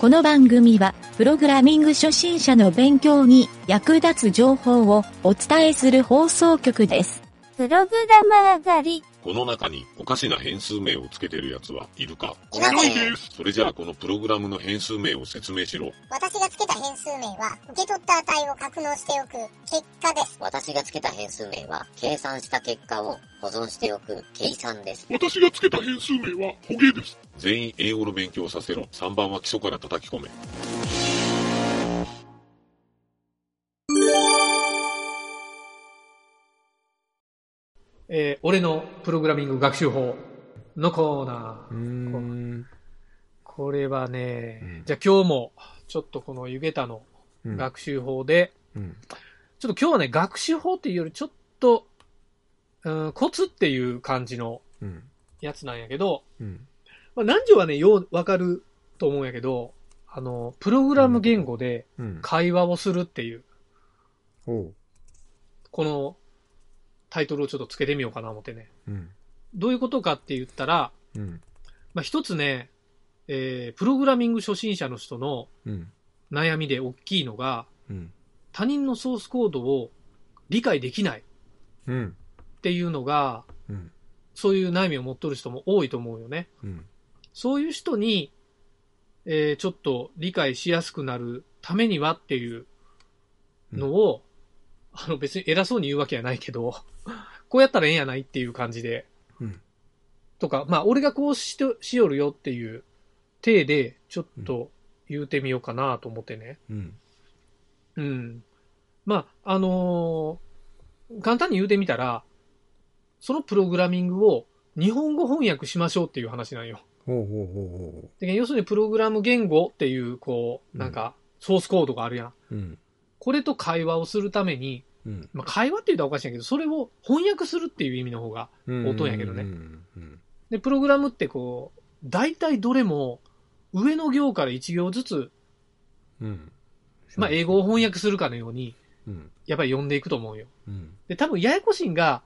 この番組は、プログラミング初心者の勉強に役立つ情報をお伝えする放送局です。プログラマー狩り。この中におかしな変数名をつけてる奴はいるか？いません。それじゃあこのプログラムの変数名を説明しろ。私がつけた変数名は、受け取った値を格納しておく結果です。私がつけた変数名は、計算した結果を保存しておく計算です。私がつけた変数名は捕鯨です。全員英語の勉強をさせろ。3番は基礎から叩き込め。えー俺のプログラミング学習法のコーナー。これはね、うんじゃあ今日も、ちょっとこのゆげたのうん学習法で、うん。ちょっと今日はね、学習法っていうよりちょっと、うん、コツっていう感じのうん。やつなんやけど、うん。まあ、南條はね、ようわかると思うんやけど、あの、プログラム言語でうん。会話をするっていう。このタイトルをちょっとつけてみようかな思ってね。うん。どういうことかって言ったら、うん。まあ、一つね、えー、プログラミング初心者の人のうん。悩みで大きいのが、うん。他人のソースコードを理解できないうん。っていうのが、うん。そういう悩みを持っとる人も多いと思うよね。うん。そういう人に、えーちょっと理解しやすくなるためにはっていうのを、あの別に偉そうに言うわけはないけど、こうやったらええんやないっていう感じで、うんとか、まあ俺がこうしとしよるよっていう体でちょっと言うてみようかなと思ってね。うん。うん。まあ、あのー簡単に言うてみたら、そのプログラミングを日本語翻訳しましょうっていう話なんよ。ほうほうほうほで要するにプログラム言語っていう、こう、うんなんか、ソースコードがあるやん。う。うん。これと会話をするために、うん。まあ、会話って言うとおかしいんやけど、それを翻訳するっていう意味の方が、音やけどね。で、プログラムってこう、大体どれも、上の行から1行ずつ、うん。まあ、英語を翻訳するかのように、うん。やっぱり読んでいくと思うよ。うん。で、多分ややこしいんが、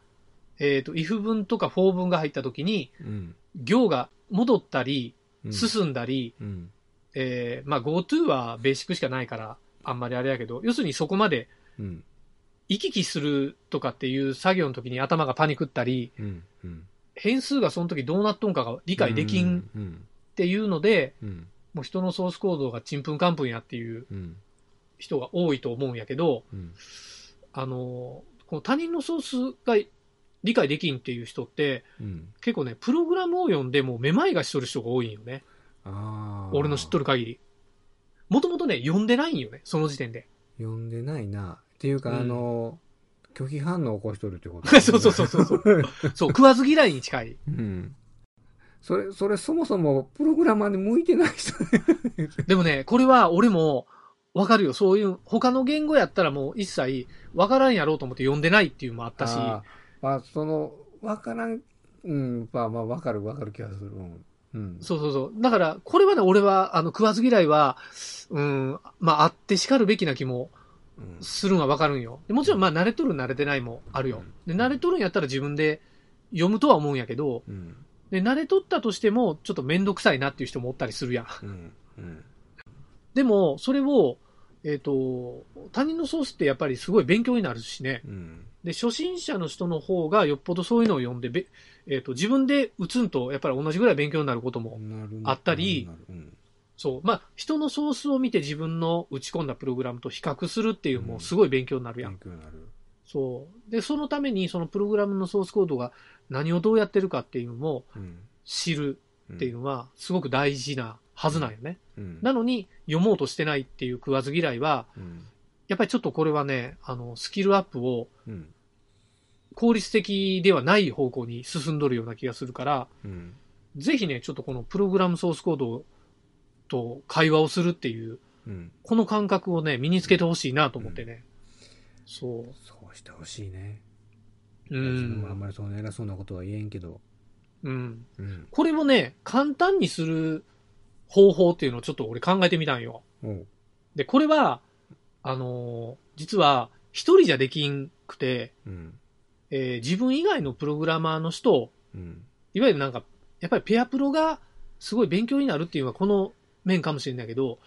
えっ、と、if 文とか for 文が入った時に、うん。行が戻ったり、うん。進んだり、うん。えーまあ GoTo はベーシックしかないから、あんまりあれやけど、要するにそこまでうん。行き来するとかっていう作業の時に頭がパニクったり、うん。うん。変数がその時どうなっとんかが理解できんっうん。ていうので、うん。もう人のソースコードがちんぷんかんぷんやっていううん。人が多いと思うんやけど、うん。あのーこの他人のソースが理解できんっていう人って、うん。結構ね、プログラムを読んでもめまいがしとる人が多いんよね。俺の知っとる限り。もともとね、読んでないんよね、その時点で。読んでないな。っていうか、うんあの、拒否反応を起こしとるってこと そうそうそうそうそう。そう、食わず嫌いに近い。うん。それ、それそもそもプログラマーに向いてない人。でもね、これは俺もわかるよ。そういう、他の言語やったらもう一切わからんやろうと思って読んでないっていうのもあったし、あーまあ、その、わからん、うん、まあまあ、わかるわかる気がする。うん。うん。そうそうそう。だから、これはね、俺は、あの、食わず嫌いは、うん、まあ、あって叱るべきな気もうんするんはわかるんよ。でもちろん、まあ、慣れとる慣れてないもあるよ。で、慣れとるんやったら自分で読むとは思うんやけど、うん。で、慣れとったとしても、ちょっとめんどくさいなっていう人もおったりするやん。うん。うん。でも、それを、えっ、と、他人のソースってやっぱりすごい勉強になるしね。うん。で、初心者の人の方がよっぽどそういうのを読んで、べえっ、と、自分で打つんと、やっぱり同じぐらい勉強になることも、あったり。そう。まあ、人のソースを見て自分の打ち込んだプログラムと比較するっていうのもすごい勉強になるやん。勉強になる。そう。で、そのために、そのプログラムのソースコードが何をどうやってるかっていうのもうん。知るっていうのは、すごく大事なはずなんよね。うん。なのに、読もうとしてないっていう食わず嫌いは、うん。やっぱりちょっとこれはね、あの、スキルアップをうん。効率的ではない方向に進んどるような気がするから、うん。ぜひね、ちょっとこのプログラムソースコードと会話をするっていう、うん。この感覚をね、身につけてほしいなと思ってね。そそうしてほしいね。う。う自分もあんん。まりその偉そうなことは言えんけど。うん。うん。これをね、簡単にする方法っていうのをちょっと俺考えてみたんよ。で、これは、あのー実は一人じゃできんくて、うん。えー自分以外のプログラマーの人、うん。いわゆるなんか、やっぱりペアプロがすごい勉強になるっていうのは、この面かもしれないけど、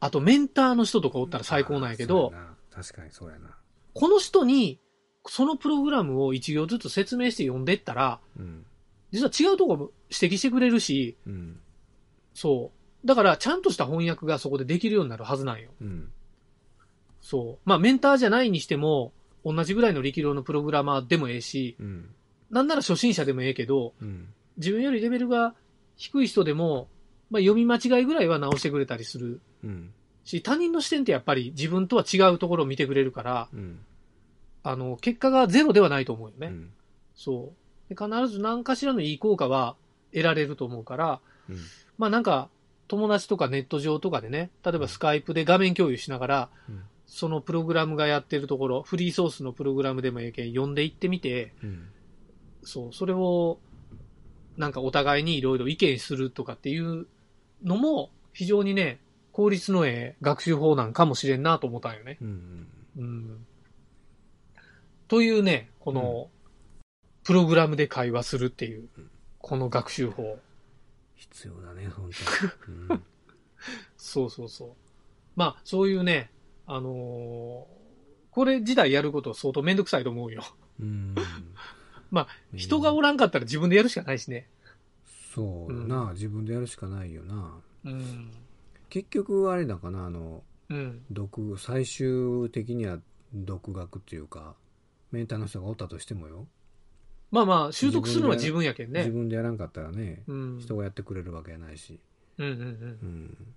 あとメンターの人とかおったら最高なんやけど確かにそうやな。この人に、そのプログラムを一行ずつ説明して読んでったら、うん。実は違うとこも指摘してくれるし、うん。そう。だから、ちゃんとした翻訳がそこでできるようになるはずなんよ。うん。そう。まあ、メンターじゃないにしても、同じぐらいの力量のプログラマーでもええし、うん。なんなら初心者でもええけど、うん。自分よりレベルが低い人でも、まあ、読み間違いぐらいは直してくれたりするうん。し、他人の視点ってやっぱり自分とは違うところを見てくれるから、うん。あの、結果がゼロではないと思うよね。うん。そう。で必ず何かしらのいい効果は得られると思うから、うん。まあなんか、友達とかネット上とかでね、例えばスカイプで画面共有しながら、うんそのプログラムがやってるところ、フリーソースのプログラムでもええけん、読んでいってみて、うん。そう、それを、なんかお互いにいろいろ意見するとかっていうのも、非常にね、効率のええ学習法なんかもしれんなと思ったんよね。うん。うん。というね、この、プログラムで会話するっていう、この学習法。必要だね、本当に。そうそうそう。まあ、そういうね、あのーこれ自体やること相当めんどくさいと思うよ。うん。まあ、人がおらんかったら自分でやるしかないしね。そうよな、自分でやるしかないよな。うん。結局、あれだかな、あの、うん。独、最終的には独学っていうか、メンターの人がおったとしてもよ。まあまあ、習得するのは自分やけん自ね。分でやらんかったらね、うん。人がやってくれるわけやないし。うんうんうんう。ん。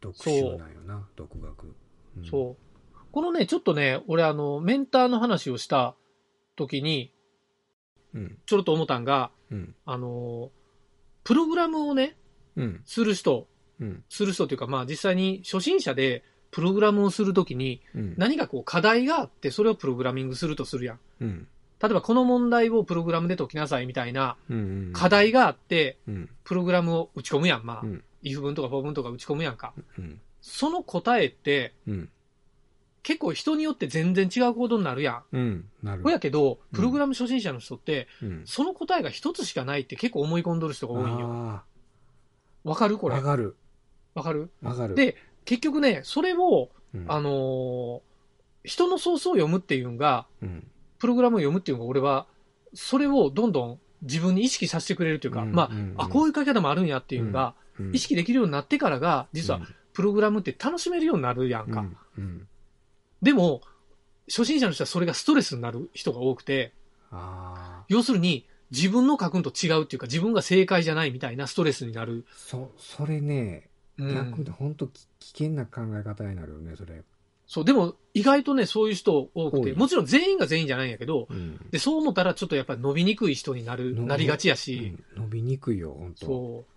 独習なんよな、独学。うんそう。このね、ちょっとね、俺あの、メンターの話をした時に、うん。ちょろっと思ったんが、うん。あの、プログラムをね、うん。する人、うん。する人っていうか、まあ実際に初心者でプログラムをするときにうん。何かこう課題があって、それをプログラミングするとするやん。うん。例えばこの問題をプログラムで解きなさいみたいなうん。課題があって、うん。プログラムを打ち込むやん。まあ、うん if 文とか for 文とか打ち込むやんか。うん。その答えってうん。結構人によって全然違うコードになるやん。うん。なるほやけど、うんプログラム初心者の人って、うん。その答えが一つしかないって結構思い込んどる人が多いんよ。あわかる？こあ、れ。わかる。わかる？わかる。で、結局ね、それを、うん、あのー人のソースを読むっていうのが、うん。プログラムを読むっていうのが俺は、それをどんどん自分に意識させてくれるというか、うんまあ、うんあ、こういう書き方もあるんやっていうのが、うん意識できるようになってからが、実はプログラムって楽しめるようになるやんか。うん。うん。でも、初心者の人はそれがストレスになる人が多くて、要するに、自分の書くんと違うっていうか、自分が正解じゃないみたいなストレスになる。そ、それね、うん逆で本当危険な考え方になるよね、それ。そう、でも意外とね、そういう人多くて、もちろん全員が全員じゃないんやけど、うん。で、そう思ったらちょっとやっぱり伸びにくい人になる、のなりがちやし、うん伸びにくいよ、本当そう。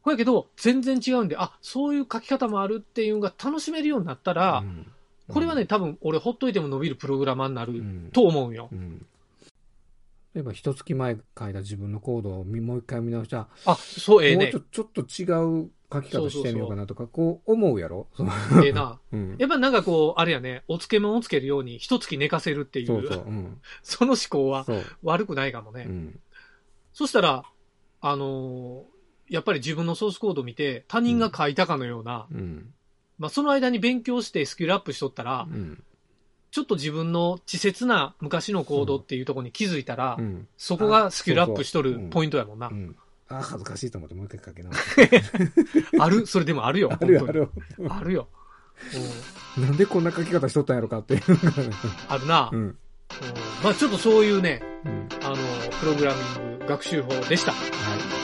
ほやけど、全然違うんで、あ、そういう書き方もあるっていうのが楽しめるようになったら、うんこれはね、、多分俺ほっといても伸びるプログラマーになるうんと思うよ。うん。例えば、一月前書いた自分のコードをみもう一回見直したら、あ、そう、ええねもうちょ。ちょっと違う書き方してみようかなとか、こう思うやろ？ええな。うん。やっぱなんかこう、あれやね、お漬物をつけるように一月寝かせるっていう、そうそう。うん。その思考は。悪くないかもね。うん。そしたら、あのーやっぱり自分のソースコードを見て、他人が書いたかのような、うん。まあその間に勉強してスキルアップしとったら、うん。ちょっと自分の稚拙な昔のコードっていうところに気づいたら、うん。そこがスキルアップしとるポイントやもんなう。ん。あー恥ずかしいと思ってもう一回書け直す。ある、それでもあるよ。あるよ、あるよ。あるよ。うんなんでこんな書き方しとったんやろかっていう。あるな。まあちょっとそういうね、うん。あの、プログラミング学習法でした。はい。